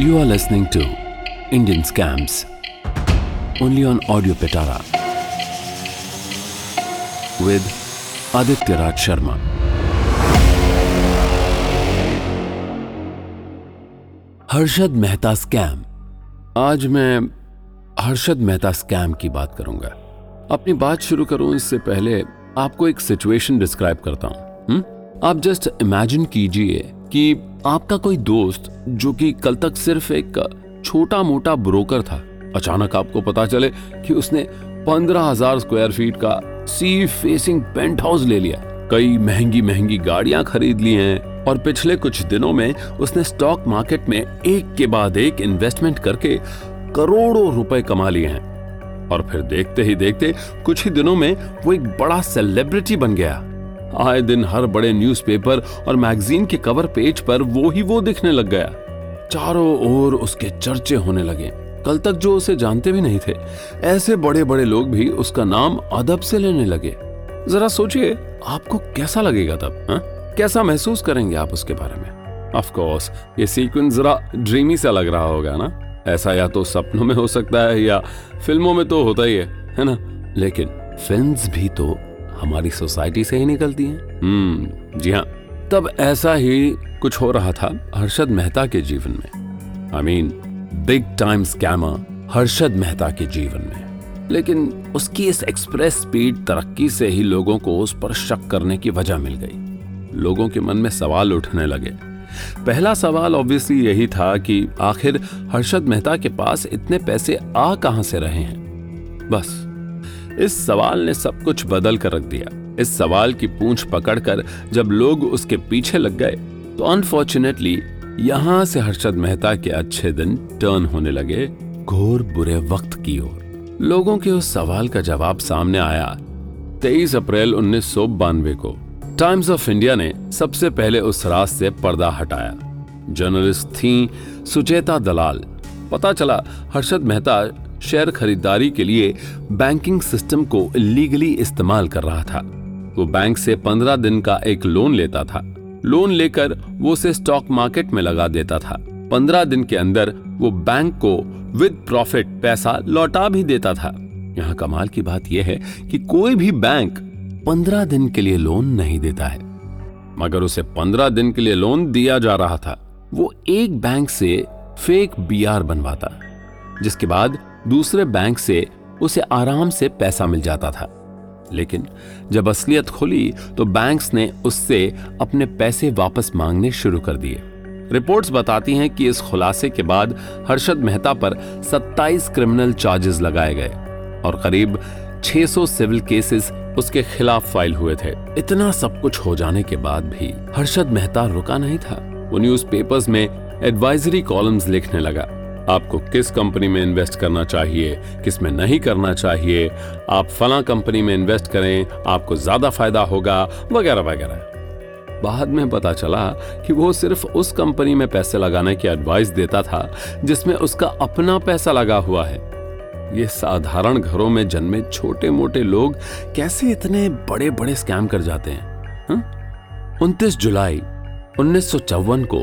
You are listening to Indian Scams, only on Audio Petara with Aditya Raj Sharma. Harshad Mehta scam आज मैं Harshad Mehta scam की बात करूँगा अपनी बात शुरू करूँ, इससे पहले आपको एक सिचुएशन डिस्क्राइब करता हूँ हुँ? आप जस्ट इमेजिन कीजिए कि आपका कोई दोस्त, जो कि कल तक सिर्फ़ एक छोटा मोटा ब्रोकर था, अचानक आपको पता चले कि उसने पंद्रह हज़ार स्क्वायर फीट का सी फेसिंग पेंट हाउस ले लिया। कई महँगी महँगी गाड़ियाँ खरीद ली हैं और पिछले कुछ दिनों में उसने स्टॉक मार्केट में एक के बाद एक इन्वेस्टमेंट करके करोड़ों रुपए कमा लिए हैं। और फिर देखते ही देखते कुछ ही दिनों में वो एक बड़ा सेलिब्रिटी बन गया। आए दिन हर बड़े न्यूज़पेपर और मैगजीन के कवर पेज पर वो ही वो दिखने लग गया। चारों ओर उसके चर्चे होने लगे। कल तक जो उसे जानते भी नहीं थे, ऐसे बड़े बड़े लोग भी उसका नाम अदब से लेने लगे। जरा सोचिए, आपको कैसा लगेगा तब, हा? कैसा महसूस करेंगे आप उसके बारे में? ऑफ़ कोर्स ये सीक्वेंस जरा ड्रीमी सा लग रहा होगा ना? ऐसा या तो सपनों में हो सकता है या फ़िल्मों में तो होता ही है है ना? लेकिन फिल्म्स भी तो हमारी सोसाइटी से ही निकलती हैं। हम्म जी हाँ। तब ऐसा ही कुछ हो रहा था हर्षद मेहता के जीवन में। I mean big time scammer Harshad Mehta के जीवन में। लेकिन उसकी इस एक्सप्रेस स्पीड तरक्की से ही लोगों को उस पर शक करने की वजह मिल गई। लोगों के मन में सवाल उठने लगे। पहला सवाल ऑब्वियसली यही था कि आखिर हर्षद मेहता के पास इतने पैसे आ कहाँ से रहे हैं? बस। इस सवाल ने सब कुछ बदल कर रख दिया। इस सवाल की पूंछ पकड़कर जब लोग उसके पीछे लग गए तो अनफॉर्चुनेटली यहाँ से हर्षद मेहता के अच्छे दिन टर्न होने लगे घोर बुरे वक्त की ओर। लोगों के उस सवाल का जवाब सामने आया 23 अप्रैल उन्नीस सौ बानवे को। टाइम्स ऑफ़ इंडिया ने सबसे पहले उस रात से पर्दा हटाया। जर्नलिस्ट थी सुचेता दलाल। पता चला, हर्षद मेहता शेयर खरीदारी के लिए बैंकिंग सिस्टम को लीगली इस्तेमाल कर रहा था। वो बैंक से पंद्रह दिन का एक लोन लेता था। लोन लेकर वो उसे स्टॉक मार्केट में लगा देता था। पंद्रह दिन के अंदर वो बैंक को विद प्रॉफिट पैसा लौटा भी देता था। यहाँ कमाल की बात यह है कि कोई भी बैंक पंद्रह दिन के लिए लोन नहीं देता है। मगर उसे पंद्रह दिन के लिए लोन दिया जा रहा था। वो एक बैंक से फेक बीआर बनवाता, जिसके बाद दूसरे बैंक से उसे आराम से पैसा मिल जाता था। लेकिन जब असलियत खुली तो बैंक्स ने उससे अपने पैसे वापस मांगने शुरू कर दिए। रिपोर्ट्स बताती हैं कि इस खुलासे के बाद हर्षद मेहता पर 27 क्रिमिनल चार्जेस लगाए गए और करीब 600 सिविल केसेस उसके खिलाफ फ़ाइल हुए थे। इतना सब कुछ हो जाने के बाद भी हर्षद मेहता रुका नहीं था। वो न्यूज़पेपर्स में एडवाइजरी कॉलम्स लिखने लगा। आपको किस कंपनी में इन्वेस्ट करना चाहिए, किसमें नहीं करना चाहिए, आप फला कंपनी में इन्वेस्ट करें, आपको ज़्यादा फ़ायदा होगा, वगैरह वगैरह बाद में पता चला कि वो सिर्फ़ उस कंपनी में पैसे लगाने की एडवाइस देता था, जिसमें उसका अपना पैसा लगा हुआ है ये साधारण घरों में जन्मे छोटे मोटे लोग कैसे इतने बड़े बड़े स्कैम कर जाते हैं? उनतीस जुलाई, उन्नीस सौ चौवन को,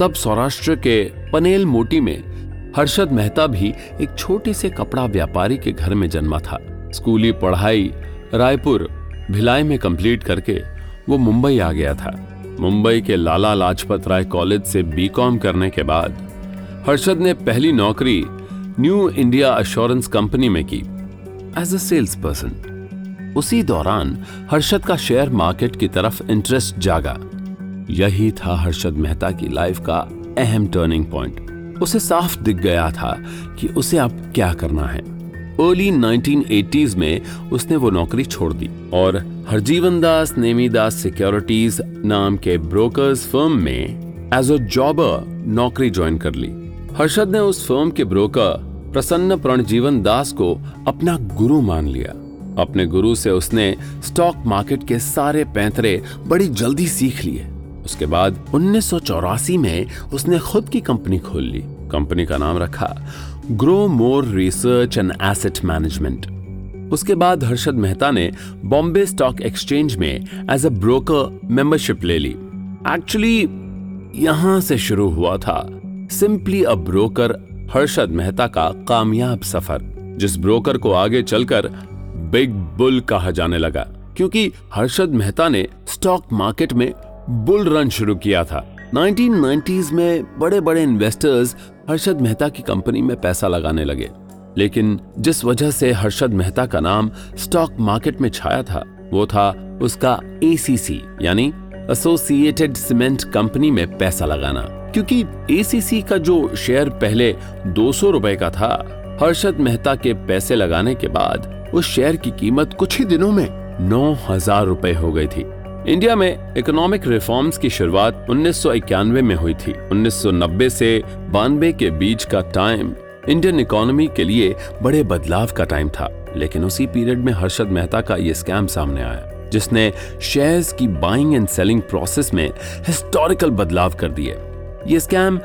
तब सौराष्ट्र के पनेल मोटी में हर्षद मेहता भी एक छोटे से कपड़ा व्यापारी के घर में जन्मा था। स्कूली पढ़ाई, रायपुर, भिलाई में कंप्लीट करके वो मुंबई आ गया था। मुंबई के लाला लाजपत राय कॉलेज से बीकॉम करने के बाद हर्षद ने पहली नौकरी न्यू इंडिया अश्योरेंस कंपनी में की। एज अ सेल्स पर्सन उसी दौरान हर्षद का शेयर मार्केट की तरफ़ इंटरेस्ट जागा। यही था हर्षद मेहता की लाइफ का अहम टर्निंग पॉइंट उसे साफ़ दिख गया था कि उसे अब क्या करना है। अर्ली 1980s में उसने वो नौकरी छोड़ दी और हरजीवन दास, नेमी दास सिक्योरिटीज नाम के ब्रोकर्स फर्म में एज अ जॉबर नौकरी ज्वाइन कर ली। हर्षद ने उस फर्म के ब्रोकर प्रसन्न प्रणजीवन दास को अपना गुरु मान लिया। अपने गुरु से उसने स्टॉक मार्केट के सारे पैंतरे बड़ी जल्दी सीख लिए। उसके बाद उन्नीस सौ चौरासी में उसने खुद की कंपनी खोल ली। कंपनी का नाम रखा grow more research and asset management. उसके बाद हर्षद मेहता ने बॉम्बे स्टॉक एक्सचेंज में एज अ ब्रोकर मेंबरशिप ले ली। एक्चुअली यहाँ से शुरू हुआ था simply a broker Harshad Mehta का कामयाब सफ़र, जिस ब्रोकर को आगे चलकर बिग बुल कहा जाने लगा, क्योंकि हर्षद मेहता ने स्टॉक मार्केट में बुल रन शुरू किया था। 1990s में बड़े बड़े इन्वेस्टर्स हर्षद मेहता की कंपनी में पैसा लगाने लगे। लेकिन जिस वजह से हर्षद मेहता का नाम स्टॉक मार्केट में छाया था, वो था उसका एसीसी यानी एसोसिएटेड सीमेंट कंपनी में पैसा लगाना। क्योंकि एसीसी का जो शेयर पहले दो सौ रुपए का था, हर्षद मेहता के पैसे लगाने के बाद उस शेयर की कीमत कुछ ही दिनों में नौ हज़ार रुपए हो गई थी। इंडिया में इकोनॉमिक रिफॉर्म्स की शुरुआत उन्नीस सौ इक्यानवे में हुई थी। 1990 से बानवे के बीच का टाइम इंडियन इकोनॉमी के लिए बड़े बदलाव का टाइम था, लेकिन उसी पीरियड में हर्षद मेहता का ये स्कैम सामने आया, जिसने शेयर्स की बाइंग एंड सेलिंग प्रोसेस में हिस्टोरिकल बदलाव कर दिए। ये स्कैम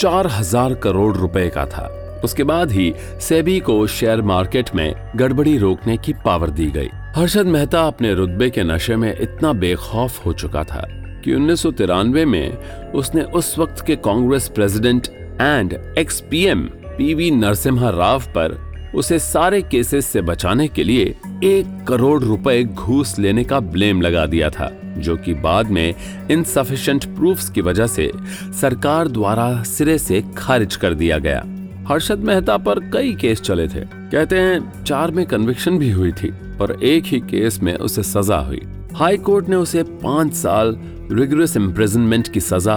चार हज़ार करोड़ रुपए का था। उसके बाद ही सेबी को शेयर मार्केट में गड़बड़ी रोकने की पावर दी गई। हर्षद मेहता अपने रुतबे के नशे में इतना बेखौफ हो चुका था कि उन्नीस सौ तिरानवे में उसने उस वक्त के Congress president and ex PM PV Narasimha Rao पर उसे सारे केसेस से बचाने के लिए एक करोड़ रुपए घूस लेने का ब्लेम लगा दिया था, जो कि बाद में इनसफिशिएंट प्रूफ्स की वजह से सरकार द्वारा सिरे से खारिज कर दिया गया। हर्षद मेहता पर कई केस चले थे। कहते हैं, चार में कन्विक्शन भी हुई थी, पर एक ही केस में उसे सजा हुई। हाई कोर्ट ने उसे पाँच साल रिगरस इम्प्रिजनमेंट की सजा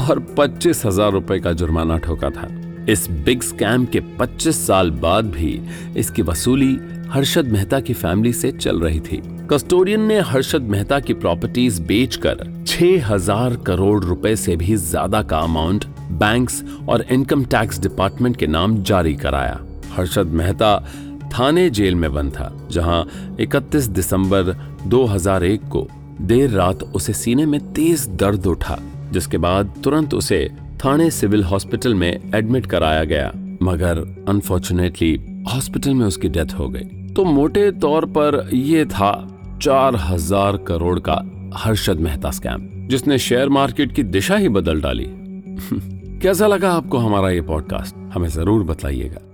और पच्चीस हज़ार रुपए का जुर्माना ठोका था। इस बिग स्कैम के 25 साल बाद भी इसकी वसूली हर्षद मेहता की फैमिली से चल रही थी। कस्टोडियन ने हर्षद मेहता की प्रॉपर्टीज़ बेचकर 6000 करोड़ रुपए से भी ज़्यादा का अमाउंट बैंक्स और इनकम टैक्स डिपार्टमेंट के नाम जारी कराया। हर्षद मेहता थाने जेल में बंद था, जहाँ 31 दिसंबर 2001 को देर रात उसे सीने में तेज दर्द उठा, जिसके बाद तुरंत उसे थाने सिविल हॉस्पिटल में एडमिट कराया गया। मगर अनफॉर्चुनेटली हॉस्पिटल में उसकी डेथ हो गई। तो मोटे तौर पर यह था चार हज़ार करोड़ का हर्षद मेहता स्कैम, जिसने शेयर मार्केट की दिशा ही बदल डाली। कैसा लगा आपको हमारा ये पॉडकास्ट? हमें ज़रूर बताइएगा।